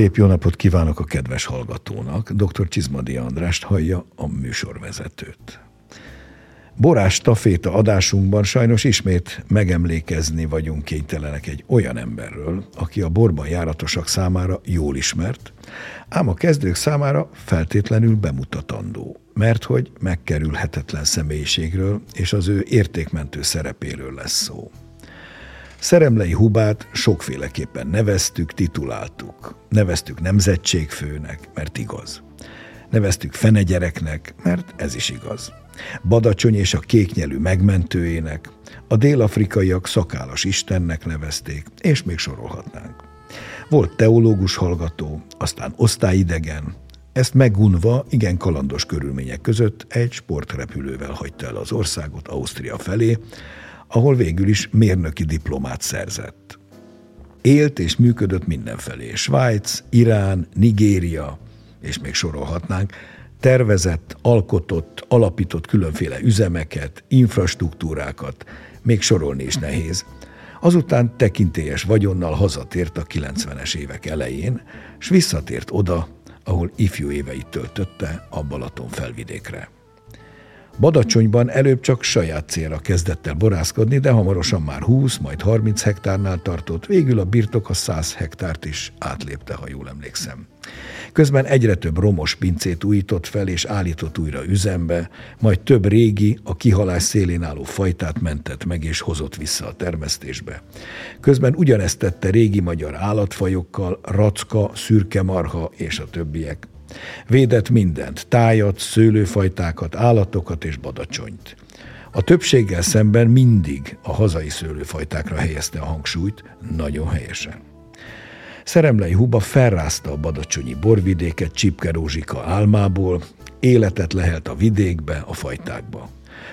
Szép jó napot kívánok a kedves hallgatónak. Dr. Csizmadi Andrást hallja a műsorvezetőt. Borás taféta adásunkban sajnos ismét megemlékezni vagyunk kénytelenek egy olyan emberről, aki a borban járatosak számára jól ismert, ám a kezdők számára feltétlenül bemutatandó, mert hogy megkerülhetetlen személyiségről és az ő értékmentő szerepéről lesz szó. Szeremlei Hubát sokféleképpen neveztük, tituláltuk. Neveztük nemzetségfőnek, mert igaz. Neveztük fenegyereknek, mert ez is igaz. Badacsony és a kéknyelű megmentőjének, a délafrikaiak szakálas istennek nevezték, és még sorolhatnánk. Volt teológus hallgató, aztán osztályidegen, ezt megunva igen kalandos körülmények között egy sportrepülővel hagyta el az országot Ausztria felé, ahol végül is mérnöki diplomát szerzett. Élt és működött mindenfelé. Svájc, Irán, Nigéria, és még sorolhatnánk, tervezett, alkotott, alapított különféle üzemeket, infrastruktúrákat, még sorolni is nehéz. Azután tekintélyes vagyonnal hazatért a 90-es évek elején, s visszatért oda, ahol ifjú éveit töltötte a Balaton felvidékre. Badacsonyban előbb csak saját célra kezdett el borászkodni, de hamarosan már 20, majd 30 hektárnál tartott, végül a birtok a 100 hektárt is átlépte, ha jól emlékszem. Közben egyre több romos pincét újított fel és állított újra üzembe, majd több régi, a kihalás szélén álló fajtát mentett meg és hozott vissza a termesztésbe. Közben ugyanezt tette régi magyar állatfajokkal, racka, szürke marha és a többiek. Védett mindent, tájat, szőlőfajtákat, állatokat és badacsonyt. A többséggel szemben mindig a hazai szőlőfajtákra helyezte a hangsúlyt, nagyon helyesen. Szeremlei Huba felrázta a badacsonyi borvidéket Csipke Rózsika álmából, életet lehelt a vidékbe, a fajtákba.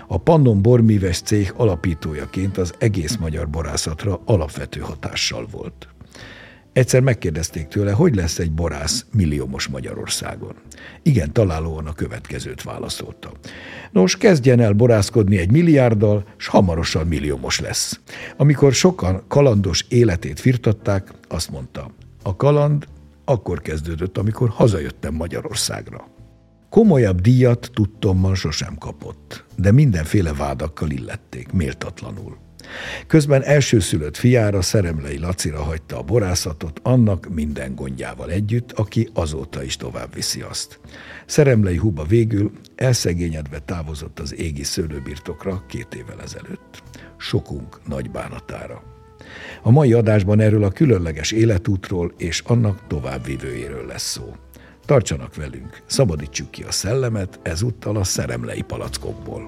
A Pannon Bormíves cég alapítójaként az egész magyar borászatra alapvető hatással volt. Egyszer megkérdezték tőle, hogy lesz egy borász milliómos Magyarországon. Igen, találóan a következőt válaszolta. Nos, kezdjen el borászkodni egy milliárddal, s hamarosan milliómos lesz. Amikor sokan kalandos életét firtatták, azt mondta, a kaland akkor kezdődött, amikor hazajöttem Magyarországra. Komolyabb díjat tudtommal sosem kapott, de mindenféle vádakkal illették, méltatlanul. Közben elsőszülött fiára, Szeremlei Lacira hagyta a borászatot, annak minden gondjával együtt, aki azóta is tovább viszi azt. Szeremlei Huba végül elszegényedve távozott az égi szőlőbirtokra két évvel ezelőtt. Sokunk nagy bánatára. A mai adásban erről a különleges életútról és annak továbbvívőjéről lesz szó. Tartsanak velünk, szabadítsuk ki a szellemet ezúttal a szeremlei palackokból.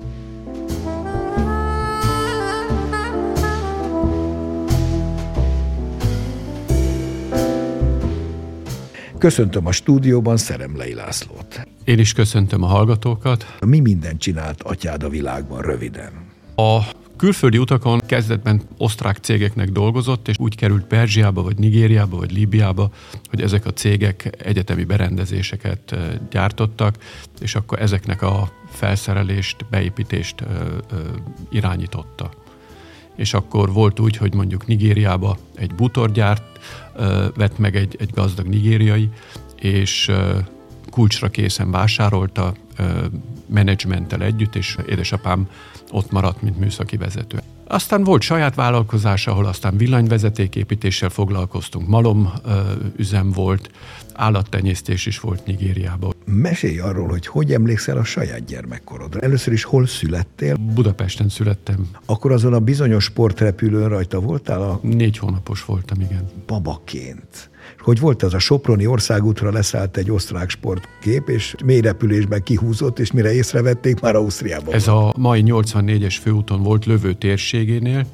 Köszöntöm a stúdióban Szeremlei Lászlót. Én is köszöntöm a hallgatókat. Mi mindent csinált atyád a világban röviden? A külföldi utakon kezdetben osztrák cégeknek dolgozott, és úgy került Perzsiába, vagy Nigériába, vagy Líbiába, hogy ezek a cégek egyetemi berendezéseket gyártottak, és akkor ezeknek a felszerelést, beépítést irányította és akkor volt úgy, hogy mondjuk Nigériába egy butorgyárt vett meg egy, egy gazdag nigériai, és kulcsra készen vásárolta menedzsmenttel együtt, és édesapám ott maradt, mint műszaki vezető. Aztán volt saját vállalkozás, ahol aztán villanyvezetéképítéssel foglalkoztunk, malom üzem volt, állattenyésztés is volt Nigériában. Mesélj arról, hogy hogy emlékszel a saját gyermekkorodra. Először is hol születtél? Budapesten születtem. Akkor azon a bizonyos sportrepülőn rajta voltál? A... Négy hónapos voltam, igen. Babaként hogy volt az a Soproni országútra leszállt egy osztrák sportkép, és mély repülésben kihúzott, és mire észrevették, már Ausztriában Ez a mai 84-es főúton volt lövő térségénél,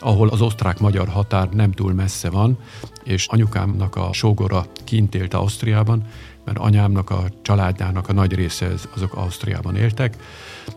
ahol az osztrák-magyar határ nem túl messze van, és anyukámnak a sógora kint élt Ausztriában, mert anyámnak a családjának a nagy része azok Ausztriában éltek,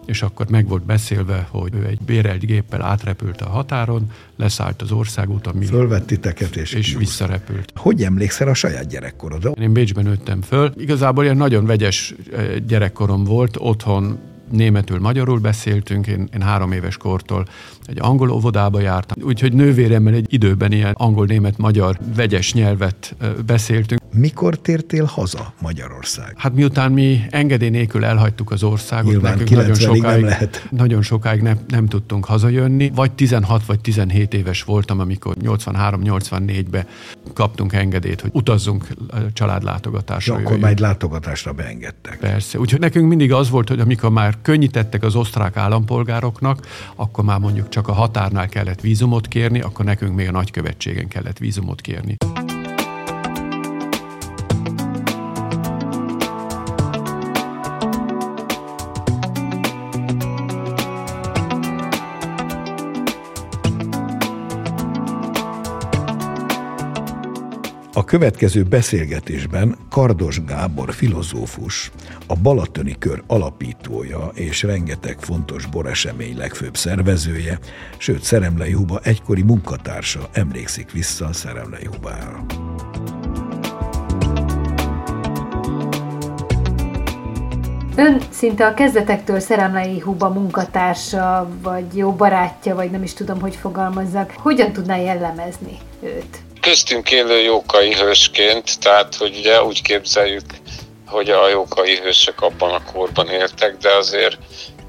és akkor meg volt beszélve, hogy ő egy bérelt géppel átrepült a határon, leszállt az országúton. Fölvett titeket és, és visszarepült. Hogy emlékszel a saját gyerekkorodra? Én Bécsben nőttem föl. Igazából ilyen nagyon vegyes eh, gyerekkorom volt, otthon németül, magyarul beszéltünk, én, én három éves kortól egy angol óvodába jártam, úgyhogy nővéremmel egy időben ilyen angol, német, magyar vegyes nyelvet beszéltünk. Mikor tértél haza Magyarország? Hát miután mi engedély nélkül elhagytuk az országot, Nyilván nekünk nagyon sokáig, nem lehet. nagyon sokáig nem, nem tudtunk hazajönni. Vagy 16 vagy 17 éves voltam, amikor 83-84-ben kaptunk engedélyt, hogy utazzunk családlátogatásra. Ja, akkor majd látogatásra beengedtek. Persze. Úgyhogy nekünk mindig az volt, hogy amikor már könnyítettek az osztrák állampolgároknak, akkor már mondjuk csak a határnál kellett vízumot kérni, akkor nekünk még a nagykövetségen kellett vízumot kérni. Következő beszélgetésben Kardos Gábor filozófus, a Balatoni Kör alapítója és rengeteg fontos boresemény legfőbb szervezője, sőt Szeremlei Huba egykori munkatársa emlékszik vissza Szeremlei Hubára. Ön szinte a kezdetektől Szeremlei Huba munkatársa, vagy jó barátja, vagy nem is tudom, hogy fogalmazzak. Hogyan tudná jellemezni őt? Köztünk élő jókai hősként, tehát hogy ugye úgy képzeljük, hogy a jókai hősök abban a korban éltek, de azért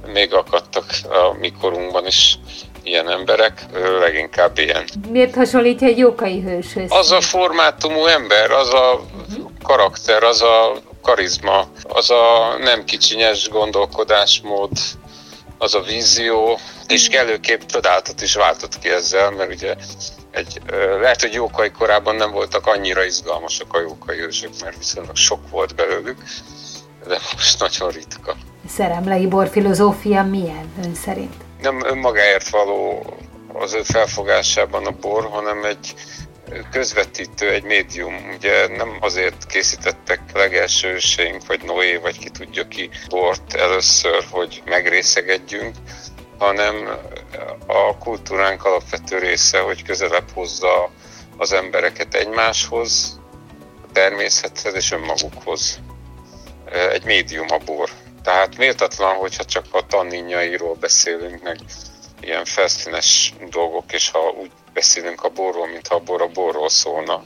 még akadtak a mikorunkban is ilyen emberek, leginkább ilyen. Miért hasonlítja egy jókai hőshöz? Az a formátumú ember, az a karakter, az a karizma, az a nem kicsinyes gondolkodásmód, az a vízió, és kellőképp csodálatot is váltott ki ezzel, mert ugye egy, lehet, hogy jókai korában nem voltak annyira izgalmasak a jókai ősök, mert viszonylag sok volt belőlük, de most nagyon ritka. Szeremlei bor filozófia milyen ön szerint? Nem önmagáért való az ő felfogásában a bor, hanem egy közvetítő, egy médium. Ugye nem azért készítettek legelső őseink, vagy Noé, vagy ki tudja ki bort először, hogy megrészegedjünk, hanem a kultúránk alapvető része, hogy közelebb hozza az embereket egymáshoz, a természethez és önmagukhoz. Egy médium a bor. Tehát méltatlan, hogyha csak a tanninjairól beszélünk, meg ilyen felszínes dolgok, és ha úgy beszélünk a borról, mintha a bor a borról szólna.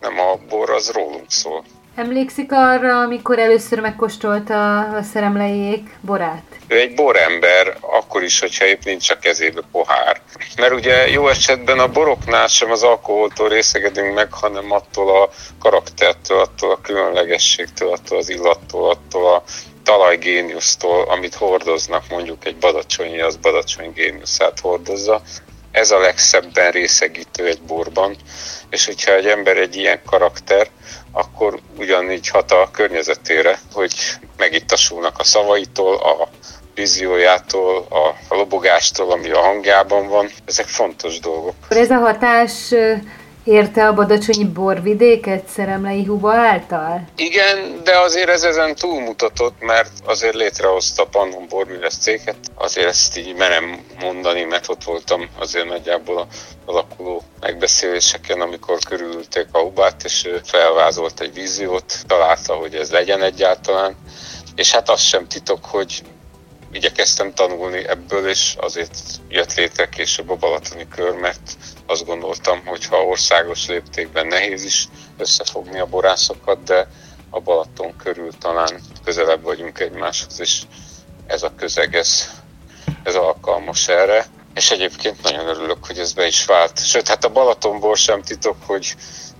Nem, a bor az rólunk szól. Emlékszik arra, amikor először megkóstolta a szeremlejék borát? Ő egy borember, akkor is, hogyha épp nincs a kezébe pohár. Mert ugye jó esetben a boroknál sem az alkoholtól részegedünk meg, hanem attól a karaktertől, attól a különlegességtől, attól az illattól, attól a talajgéniusztól, amit hordoznak, mondjuk egy badacsonyi, az badacsony géniuszát hordozza. Ez a legszebben részegítő egy borban, és hogyha egy ember egy ilyen karakter, akkor ugyanígy hat a környezetére, hogy megittasulnak a szavaitól, a víziójától, a lobogástól, ami a hangjában van. Ezek fontos dolgok. Ez a hatás érte a badacsonyi borvidéket Szeremlei Huba által? Igen, de azért ez ezen túlmutatott, mert azért létrehozta a Pannon Borműves céget. Azért ezt így merem mondani, mert ott voltam azért nagyjából a alakuló megbeszéléseken, amikor körülülték a Hubát, és ő felvázolt egy víziót, találta, hogy ez legyen egyáltalán. És hát az sem titok, hogy igyekeztem tanulni ebből, és azért jött létre később a Balatoni kör, mert azt gondoltam, hogy ha országos léptékben nehéz is összefogni a borászokat, de a Balaton körül talán közelebb vagyunk egymáshoz, és ez a közeg, ez, ez alkalmas erre. És egyébként nagyon örülök, hogy ez be is vált. Sőt, hát a Balatonból sem titok, hogy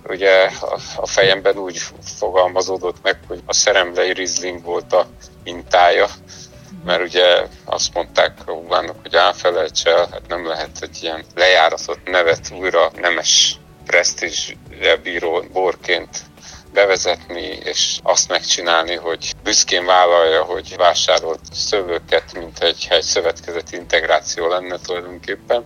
ugye a fejemben úgy fogalmazódott meg, hogy a szeremlei Rizling volt a mintája, mert ugye azt mondták a hogy elfelejts el, hát nem lehet egy ilyen lejáratott nevet újra nemes presztízsre bíró borként bevezetni, és azt megcsinálni, hogy büszkén vállalja, hogy vásárolt szövőket, mint egy, egy szövetkezeti integráció lenne tulajdonképpen.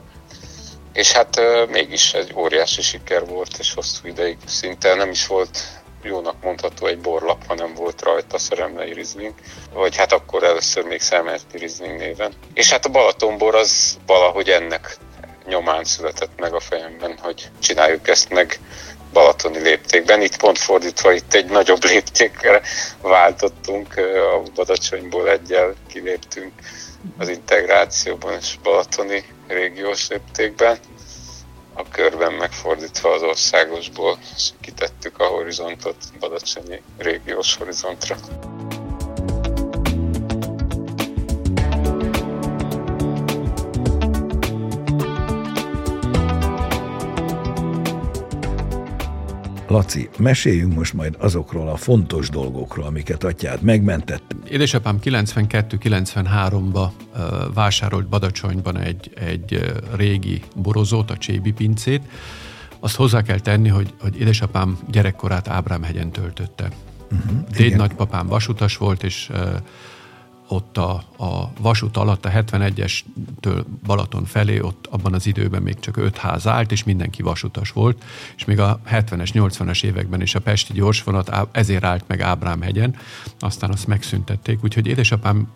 És hát mégis egy óriási siker volt, és hosszú ideig szinte nem is volt jónak mondható egy borlap, ha nem volt rajta Szeremlei Rizling, vagy hát akkor először még Szemelti Rizling néven. És hát a Balatonbor az valahogy ennek nyomán született meg a fejemben, hogy csináljuk ezt meg balatoni léptékben. Itt pont fordítva, itt egy nagyobb léptékre váltottunk, a Badacsonyból egyel kiléptünk az integrációban és balatoni régiós léptékben a körben megfordítva az országosból, és kitettük a horizontot, Badacsonyi régiós horizontra. Laci, meséljünk most majd azokról a fontos dolgokról, amiket atyád megmentett. Édesapám 92-93-ba vásárolt Badacsonyban egy, egy régi borozót, a Csébi pincét. Azt hozzá kell tenni, hogy, hogy édesapám gyerekkorát Ábrámhegyen töltötte. Uh-huh, Déd nagypapám vasutas volt, és ott a, a vasút alatt, a 71-estől Balaton felé, ott abban az időben még csak öt ház állt, és mindenki vasutas volt, és még a 70-es, 80-as években is a Pesti gyorsvonat ezért állt meg Ábrám-hegyen, aztán azt megszüntették, úgyhogy édesapám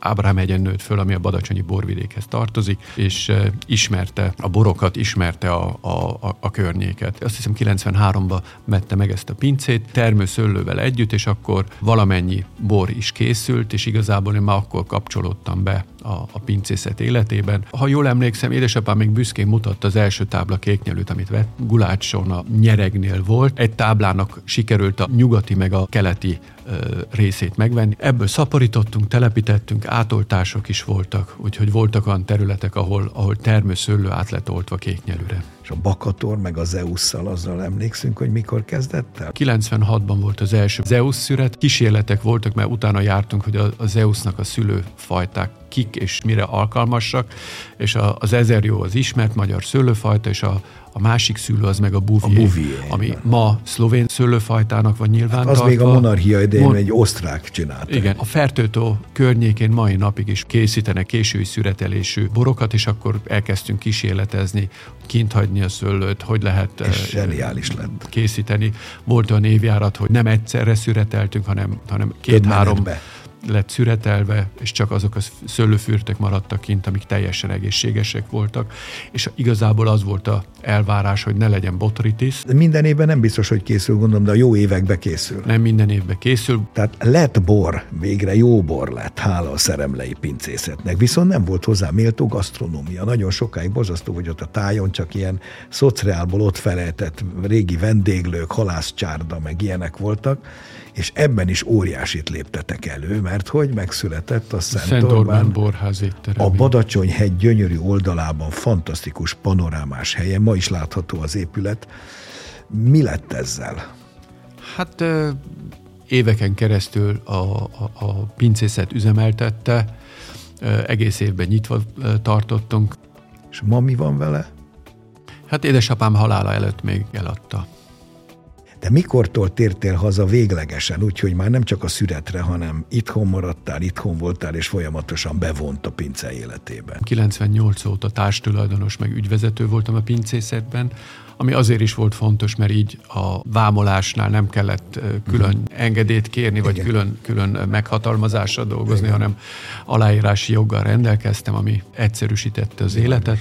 Ábrám egyen nőtt föl, ami a Badacsonyi borvidékhez tartozik, és ismerte a borokat, ismerte a, a, a, a környéket. Azt hiszem 93-ban mette meg ezt a pincét, termőszöllővel együtt, és akkor valamennyi bor is készült, és igazából én már akkor kapcsolódtam be a, a pincészet életében. Ha jól emlékszem, édesapám még büszkén mutatta az első tábla kéknyelőt, amit vett. Gulácson a nyeregnél volt. Egy táblának sikerült a nyugati meg a keleti részét megvenni. Ebből szaporítottunk, telepítettünk, átoltások is voltak, úgyhogy voltak olyan területek, ahol, ahol termőszőlő át lett oltva kéknyelőre. És a Bakator meg a Zeus-szal azzal emlékszünk, hogy mikor kezdett el? 96-ban volt az első Zeus szüret. Kísérletek voltak, mert utána jártunk, hogy a, a Zeusnak a szülőfajták kik és mire alkalmasak, és a, az ezerjó az ismert magyar szőlőfajta, és a, a másik szülő az meg a Bouvier, a Bouvier ami van. ma szlovén szőlőfajtának van nyilván hát Az még a monarchia idején Mon- egy osztrák csinált. Igen, a Fertőtó környékén mai napig is készítenek késői szüretelésű borokat, és akkor elkezdtünk kísérletezni, kint hagyni a szőlőt, hogy lehet és zseniális lett. készíteni. Volt olyan évjárat, hogy nem egyszerre szüreteltünk, hanem, hanem két-három lett szüretelve, és csak azok a szőlőfürtek maradtak kint, amik teljesen egészségesek voltak, és igazából az volt a elvárás, hogy ne legyen botritis. De minden évben nem biztos, hogy készül, gondolom, de a jó évekbe készül. Nem minden évben készül. Tehát lett bor, végre jó bor lett, hála a szeremlei pincészetnek, viszont nem volt hozzá méltó gasztronómia. Nagyon sokáig borzasztó, hogy ott a tájon csak ilyen szociálból ott felejtett régi vendéglők, halászcsárda, meg ilyenek voltak, és ebben is óriásit léptetek elő, mert hogy megszületett a Szent, Szent Orbán, Orbán Borház A Badacsony-hegy gyönyörű oldalában fantasztikus panorámás helye, ma is látható az épület. Mi lett ezzel? Hát éveken keresztül a, a, a pincészet üzemeltette, egész évben nyitva tartottunk. És ma mi van vele? Hát édesapám halála előtt még eladta. De mikortól tértél haza véglegesen, úgyhogy már nem csak a szüretre, hanem itthon maradtál, itthon voltál, és folyamatosan bevont a pince életébe? 98 óta társtulajdonos, meg ügyvezető voltam a pincészetben, ami azért is volt fontos, mert így a vámolásnál nem kellett külön uh-huh. engedélyt kérni, vagy külön, külön meghatalmazással dolgozni, Igen. hanem aláírási joggal rendelkeztem, ami egyszerűsítette az Igen. életet.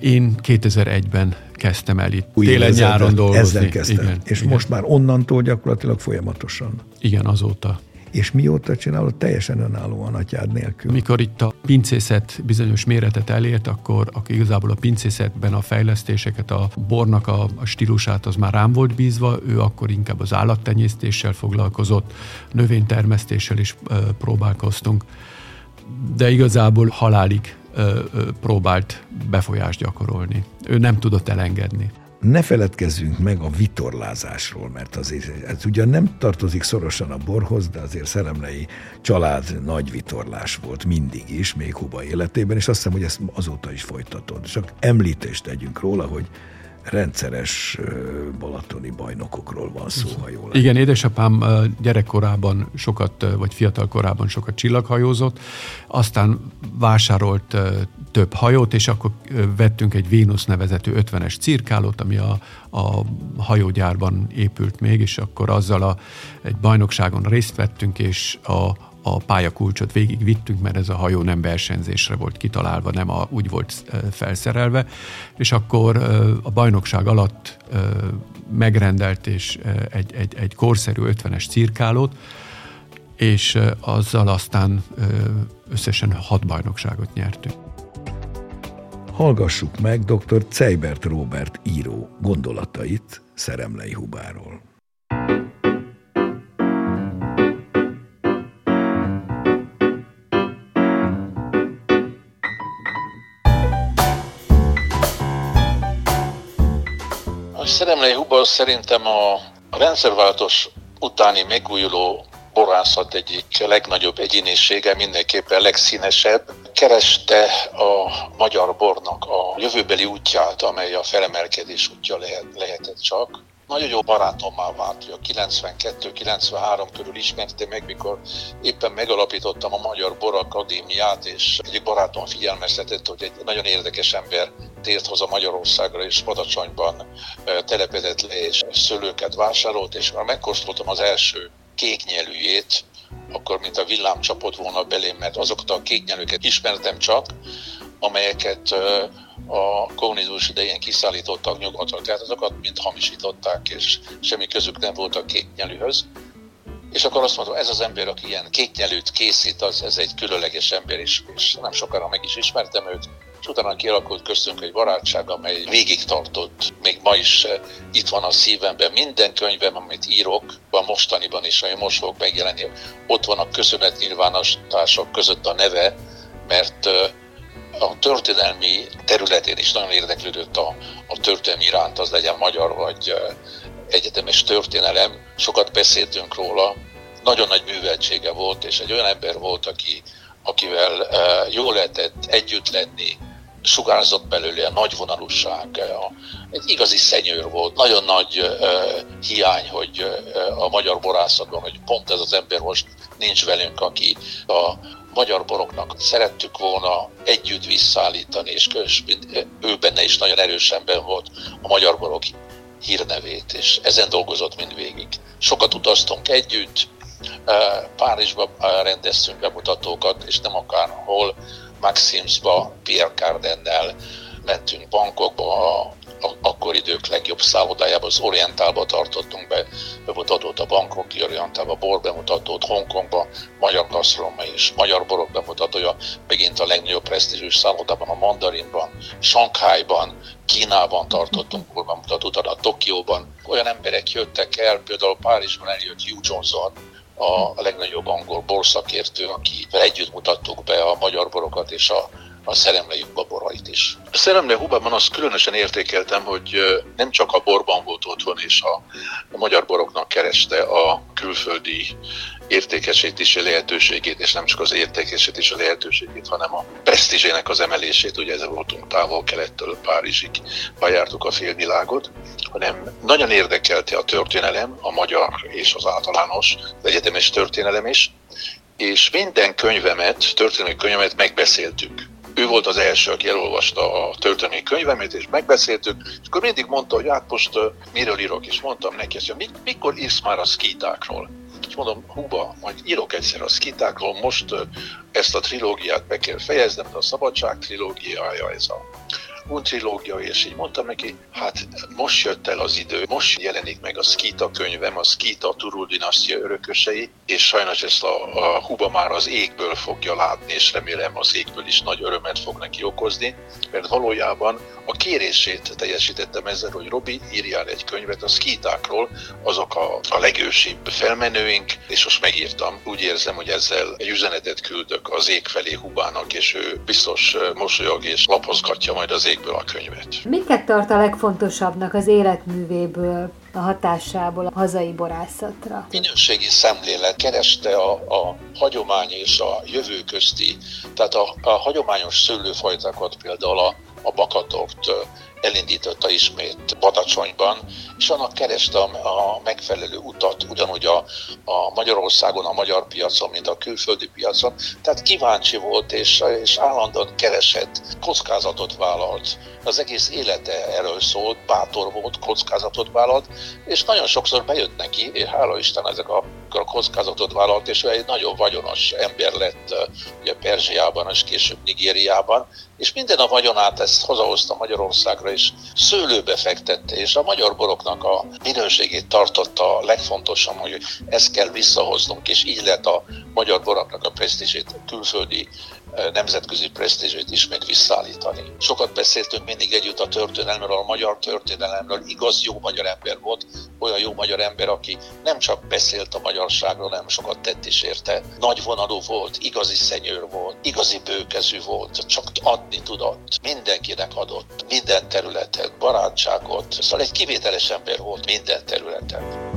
Én 2001-ben kezdtem el itt télen-nyáron dolgozni. Ezzel kezdtem. Igen, és igen. most már onnantól gyakorlatilag folyamatosan. Igen, azóta. És mióta csinálod teljesen önállóan atyád nélkül? Mikor itt a pincészet bizonyos méretet elért, akkor, akkor igazából a pincészetben a fejlesztéseket, a bornak a, a stílusát az már rám volt bízva, ő akkor inkább az állattenyésztéssel foglalkozott, növénytermesztéssel is ö, próbálkoztunk, de igazából halálig próbált befolyást gyakorolni. Ő nem tudott elengedni. Ne feledkezzünk meg a vitorlázásról, mert azért ez ugyan nem tartozik szorosan a borhoz, de azért szeremlei család nagy vitorlás volt mindig is, még Huba életében, és azt hiszem, hogy ezt azóta is folytatod. Csak említést tegyünk róla, hogy rendszeres balatoni bajnokokról van szó, ha jól Igen, édesapám gyerekkorában sokat, vagy fiatal korában sokat csillaghajózott, aztán vásárolt több hajót, és akkor vettünk egy Vénusz nevezetű 50-es cirkálót, ami a, a hajógyárban épült még, és akkor azzal a, egy bajnokságon részt vettünk, és a, a pályakulcsot végig vittünk, mert ez a hajó nem versenyzésre volt kitalálva, nem a, úgy volt felszerelve, és akkor a bajnokság alatt megrendelt és egy, egy, egy korszerű 50-es cirkálót, és azzal aztán összesen hat bajnokságot nyertünk. Hallgassuk meg dr. Ceibert Robert író gondolatait Szeremlei Hubáról. Szeremlei Huba szerintem a rendszerváltós utáni megújuló borászat egyik legnagyobb egyénisége, mindenképpen legszínesebb. Kereste a magyar bornak a jövőbeli útját, amely a felemelkedés útja lehet, lehetett csak nagyon jó barátommá vált, a 92-93 körül ismertem meg, mikor éppen megalapítottam a Magyar Bor Akadémiát, és egyik barátom figyelmeztetett, hogy egy nagyon érdekes ember tért hoza Magyarországra, és Badacsonyban telepedett le, és szőlőket vásárolt, és már megkóstoltam az első kéknyelűjét, akkor mint a villám csapott volna belém, mert azokat a kéknyelőket ismertem csak, amelyeket a kommunizmus idején kiszállítottak nyugatra, tehát azokat mind hamisították, és semmi közük nem volt a kéknyelűhöz. És akkor azt mondom, ez az ember, aki ilyen kéknyelőt készít, az, ez egy különleges ember, és, és nem sokára meg is ismertem őt, és utána kialakult köztünk egy barátság, amely végig tartott. Még ma is itt van a szívemben. Minden könyvem, amit írok, van mostaniban is, ami most fog megjelenni, ott van a köszönet nyilvánosítások között a neve, mert a történelmi területén is nagyon érdeklődött a, a történelmi iránt, az legyen magyar vagy egyetemes történelem. Sokat beszéltünk róla, nagyon nagy műveltsége volt, és egy olyan ember volt, aki, akivel jól lehetett együtt lenni, sugárzott belőle a nagy vonalúság, a, egy igazi szenyőr volt. Nagyon nagy uh, hiány, hogy uh, a magyar borászatban, hogy pont ez az ember most nincs velünk, aki a magyar boroknak szerettük volna együtt visszaállítani, és ő benne is nagyon erősen ben volt a magyar borok hírnevét, és ezen dolgozott mindvégig. Sokat utaztunk együtt, Párizsba rendeztünk bemutatókat, és nem akárhol, Maximsba, Pierre Cardennel mentünk bankokba, a akkor idők legjobb szállodájában, az Orientálba tartottunk be bemutatót, a Bangkoki Orientálba, bor bemutatót, Hongkongba, magyar gasztroma és magyar borok bemutatója, megint a legnagyobb presztízsűs szállodában, a Mandarinban, Shanghaiban, Kínában tartottunk bor bemutatót, a Tokióban. Olyan emberek jöttek el, például Párizsban eljött Hugh Johnson, a legnagyobb angol borszakértő, akivel együtt mutattuk be a magyar borokat és a a szeremlei borait is. A szeremlei hubában azt különösen értékeltem, hogy nem csak a borban volt otthon, és a, a magyar boroknak kereste a külföldi értékesítési lehetőségét, és nem csak az értékesítési lehetőségét, hanem a presztízsének az emelését, ugye ezzel voltunk távol-kelettől Párizsig, bejártuk a félvilágot, hanem nagyon érdekelte a történelem, a magyar és az általános, az egyetemes történelem is, és minden könyvemet, történelmi könyvemet megbeszéltük ő volt az első, aki elolvasta a történelmi könyvemet, és megbeszéltük, és akkor mindig mondta, hogy hát most uh, miről írok, és mondtam neki, hogy mikor írsz már a szkítákról? És mondom, húba, majd írok egyszer a szkítákról, most uh, ezt a trilógiát be kell fejeznem, de a szabadság trilógiája, ez a Un trilógia, és így mondtam neki, hát most jött el az idő, most jelenik meg a Skita könyvem, a Skita Turul dinasztia örökösei, és sajnos ezt a, a Huba már az égből fogja látni, és remélem az égből is nagy örömet fog neki okozni, mert valójában a kérését teljesítettem ezzel, hogy Robi írjál egy könyvet a skitákról, azok a, a legősibb felmenőink, és most megírtam. Úgy érzem, hogy ezzel egy üzenetet küldök az ég felé Hubának, és ő biztos mosolyog és lapozgatja majd az égből a könyvet. Miket tart a legfontosabbnak az életművéből? a hatásából a hazai borászatra. Minőségi szemlélet kereste a, a hagyomány és a jövő közti, tehát a, a hagyományos szőlőfajtákat például a a bakatokt elindította ismét Badacsonyban, és annak kereste a, megfelelő utat, ugyanúgy a, a Magyarországon, a magyar piacon, mint a külföldi piacon. Tehát kíváncsi volt, és, és állandóan keresett, kockázatot vállalt. Az egész élete erről szólt, bátor volt, kockázatot vállalt, és nagyon sokszor bejött neki, és hála Isten ezek a, a kockázatot vállalt, és ő egy nagyon vagyonos ember lett ugye Perzsiában, és később Nigériában, és minden a vagyonát ezt hazahozta Magyarországra, és szőlőbe fektette, és a magyar boroknak a minőségét tartotta a legfontosabb, hogy ezt kell visszahoznunk, és így lett a magyar boroknak a presztízsét külföldi nemzetközi presztízsét ismét visszaállítani. Sokat beszéltünk mindig együtt a történelemről, a magyar történelemről, igaz jó magyar ember volt, olyan jó magyar ember, aki nem csak beszélt a magyarságról, hanem sokat tett is érte. Nagy vonalú volt, igazi szenyőr volt, igazi bőkezű volt, csak adni tudott, mindenkinek adott, minden területen, barátságot. Szóval egy kivételes ember volt minden területen.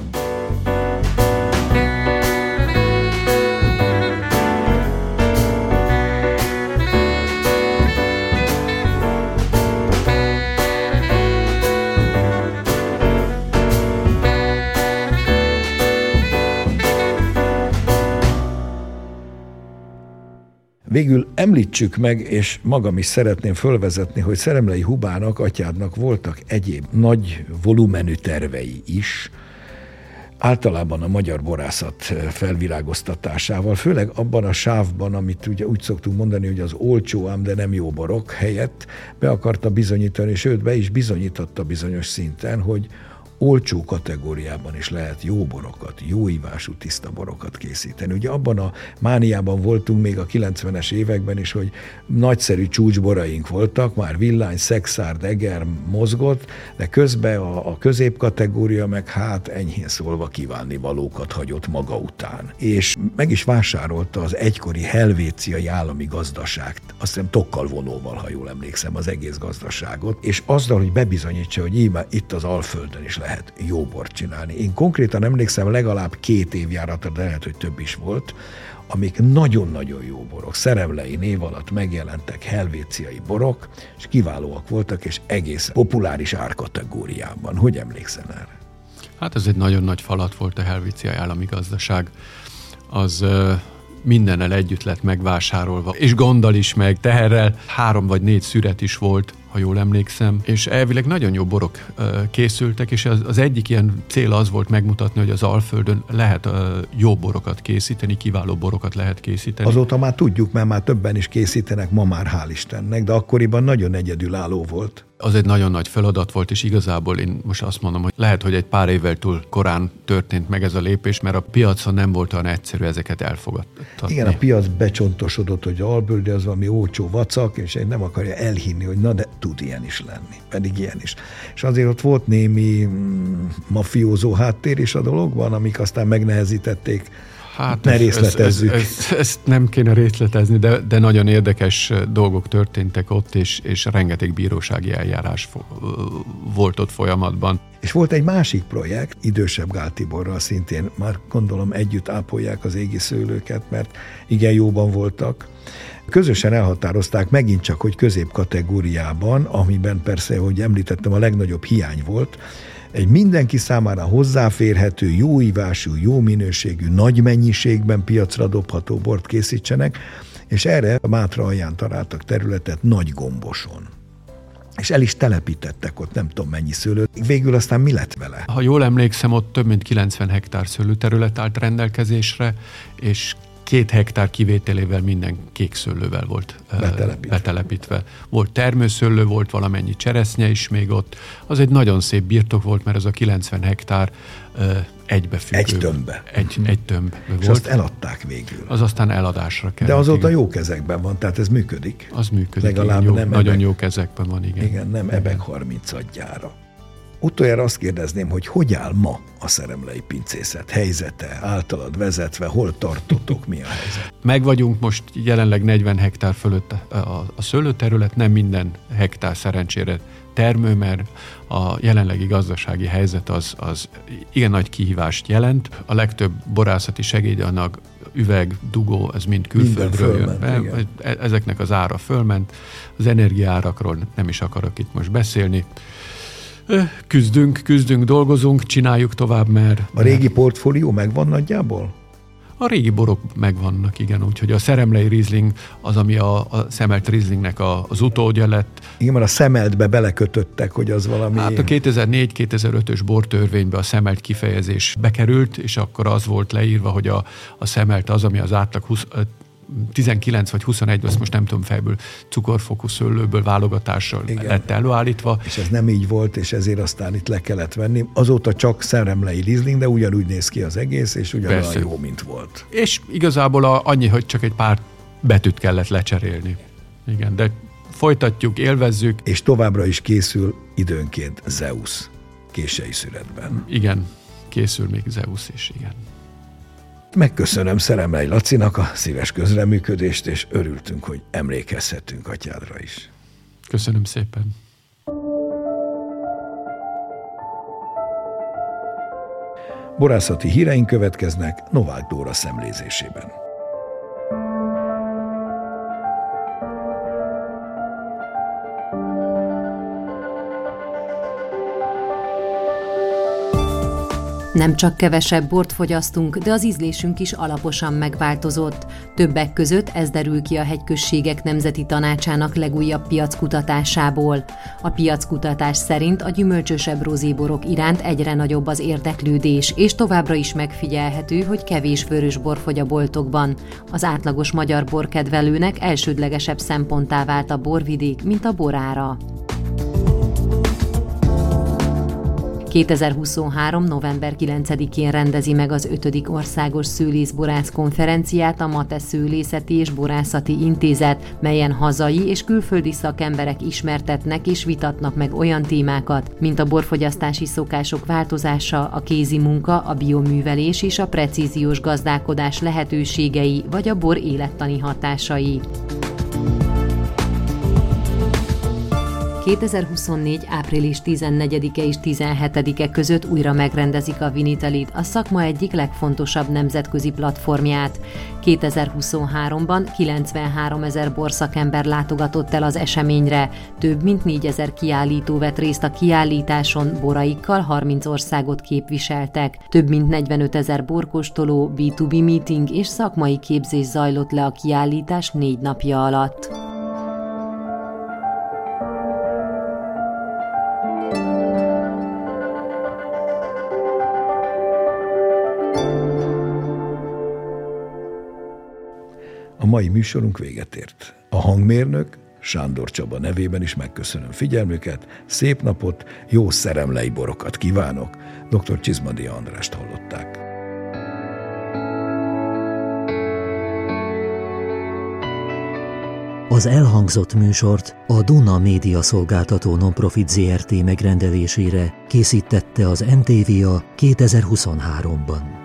Végül említsük meg, és magam is szeretném fölvezetni, hogy Szeremlei Hubának, atyádnak voltak egyéb nagy volumenű tervei is, általában a magyar borászat felvirágoztatásával, főleg abban a sávban, amit ugye úgy szoktunk mondani, hogy az olcsó ám, de nem jó borok helyett be akarta bizonyítani, sőt be is bizonyította bizonyos szinten, hogy olcsó kategóriában is lehet jó borokat, jó ívású tiszta borokat készíteni. Ugye abban a mániában voltunk még a 90-es években is, hogy nagyszerű csúcsboraink voltak, már villány, szexárd, eger mozgott, de közben a, a középkategória meg hát enyhén szólva kívánni valókat hagyott maga után. És meg is vásárolta az egykori helvéciai állami gazdaságt, azt hiszem tokkal vonóval, ha jól emlékszem, az egész gazdaságot, és azzal, hogy bebizonyítsa, hogy íme itt az Alföldön is lehet lehet jó bort csinálni. Én konkrétan emlékszem, legalább két évjáratra, de lehet, hogy több is volt, amik nagyon-nagyon jó borok, szeremlei név alatt megjelentek helvéciai borok, és kiválóak voltak, és egész populáris árkategóriában. Hogy emlékszel erre? Hát ez egy nagyon nagy falat volt a helvéciai állami gazdaság. Az mindennel együtt lett megvásárolva, és gonddal is meg, teherrel három vagy négy szüret is volt, ha jól emlékszem, és elvileg nagyon jó borok készültek, és az, az egyik ilyen cél az volt megmutatni, hogy az Alföldön lehet jó borokat készíteni, kiváló borokat lehet készíteni. Azóta már tudjuk, mert már többen is készítenek, ma már hál' Istennek, de akkoriban nagyon egyedülálló volt az egy nagyon nagy feladat volt, és igazából én most azt mondom, hogy lehet, hogy egy pár évvel túl korán történt meg ez a lépés, mert a piacon nem volt olyan egyszerű ezeket elfogadtatni. Igen, a piac becsontosodott, hogy Alböldi az valami ócsó vacak, és egy nem akarja elhinni, hogy na de tud ilyen is lenni, pedig ilyen is. És azért ott volt némi mm, mafiózó háttér is a dologban, amik aztán megnehezítették Hát ne részletezzük. Ez, ez, ez, ezt nem kéne részletezni, de, de nagyon érdekes dolgok történtek ott, és, és rengeteg bírósági eljárás volt ott folyamatban. És volt egy másik projekt, idősebb Gál Tiborral szintén, már gondolom együtt ápolják az égi szőlőket, mert igen jóban voltak. Közösen elhatározták megint csak, hogy középkategóriában, amiben persze, hogy említettem, a legnagyobb hiány volt, egy mindenki számára hozzáférhető, jó ívású, jó minőségű, nagy mennyiségben piacra dobható bort készítsenek, és erre a Mátra alján találtak területet Nagy Gomboson és el is telepítettek ott nem tudom mennyi szőlőt. Végül aztán mi lett vele? Ha jól emlékszem, ott több mint 90 hektár szőlőterület állt rendelkezésre, és két hektár kivételével minden kékszőlővel volt betelepítve. betelepítve. Volt termőszőlő, volt valamennyi cseresznye is még ott. Az egy nagyon szép birtok volt, mert az a 90 hektár egybefüggő. Egy tömbbe. Egy, uh-huh. egy tömb volt. És azt eladták végül. Az aztán eladásra került. De azóta igen. jó kezekben van, tehát ez működik. Az működik. Legalább igen, jó, nem nagyon ebek, jó kezekben van, igen. Igen, nem ebek 30 adjára. Utoljára azt kérdezném, hogy hogy áll ma a szeremlei pincészet helyzete, általad vezetve, hol tartotok, mi a helyzet? Meg vagyunk most jelenleg 40 hektár fölött a, a szőlőterület, nem minden hektár szerencsére termő, mert a jelenlegi gazdasági helyzet az, az igen nagy kihívást jelent. A legtöbb borászati segédanyag, üveg, dugó, ez mind külföldről jön be. E, ezeknek az ára fölment. Az energiárakról nem is akarok itt most beszélni. Küzdünk, küzdünk, dolgozunk, csináljuk tovább, mert... A régi portfólió megvan nagyjából? A régi borok megvannak, igen, úgyhogy a szeremlei Riesling az, ami a, a szemelt Rieslingnek a, az utódja lett. Igen, mert a szemeltbe belekötöttek, hogy az valami... Hát a 2004-2005-ös bortörvénybe a szemelt kifejezés bekerült, és akkor az volt leírva, hogy a, a szemelt az, ami az átlag 20, 19 vagy 21, azt most nem tudom fejből, cukorfokú szőlőből válogatással Igen. lett előállítva. És ez nem így volt, és ezért aztán itt le kellett venni. Azóta csak szeremlei Riesling, de ugyanúgy néz ki az egész, és ugyanolyan Persze. jó, mint volt. És igazából a, annyi, hogy csak egy pár betűt kellett lecserélni. Igen, de folytatjuk, élvezzük. És továbbra is készül időnként Zeus kései születben. Igen, készül még Zeus is, igen. Megköszönöm Szeremely Lacinak a szíves közreműködést, és örültünk, hogy emlékezhetünk atyádra is. Köszönöm szépen. Borászati híreink következnek Novák Dóra szemlézésében. Nem csak kevesebb bort fogyasztunk, de az ízlésünk is alaposan megváltozott. Többek között ez derül ki a Hegyközségek Nemzeti Tanácsának legújabb piackutatásából. A piackutatás szerint a gyümölcsösebb rozéborok iránt egyre nagyobb az érdeklődés, és továbbra is megfigyelhető, hogy kevés vörös bor fogy a boltokban. Az átlagos magyar borkedvelőnek elsődlegesebb szemponttá vált a borvidék, mint a borára. 2023. november 9-én rendezi meg az 5. országos szőlészborász konferenciát a Mate Szőlészeti és Borászati Intézet, melyen hazai és külföldi szakemberek ismertetnek és vitatnak meg olyan témákat, mint a borfogyasztási szokások változása, a kézi munka, a bioművelés és a precíziós gazdálkodás lehetőségei vagy a bor élettani hatásai. 2024. április 14-e és 17-e között újra megrendezik a Vinitalit, a szakma egyik legfontosabb nemzetközi platformját. 2023-ban 93 ezer borszakember látogatott el az eseményre, több mint 4 ezer kiállító vett részt a kiállításon, boraikkal 30 országot képviseltek. Több mint 45 ezer borkostoló, B2B meeting és szakmai képzés zajlott le a kiállítás négy napja alatt. Mai műsorunk véget ért. A hangmérnök Sándor Csaba nevében is megköszönöm figyelmüket, szép napot, jó szeremlei borokat kívánok. Dr. Csizmadi Andrást hallották. Az elhangzott műsort a Duna Média Szolgáltató Nonprofit ZRT megrendelésére készítette az NTVA 2023-ban.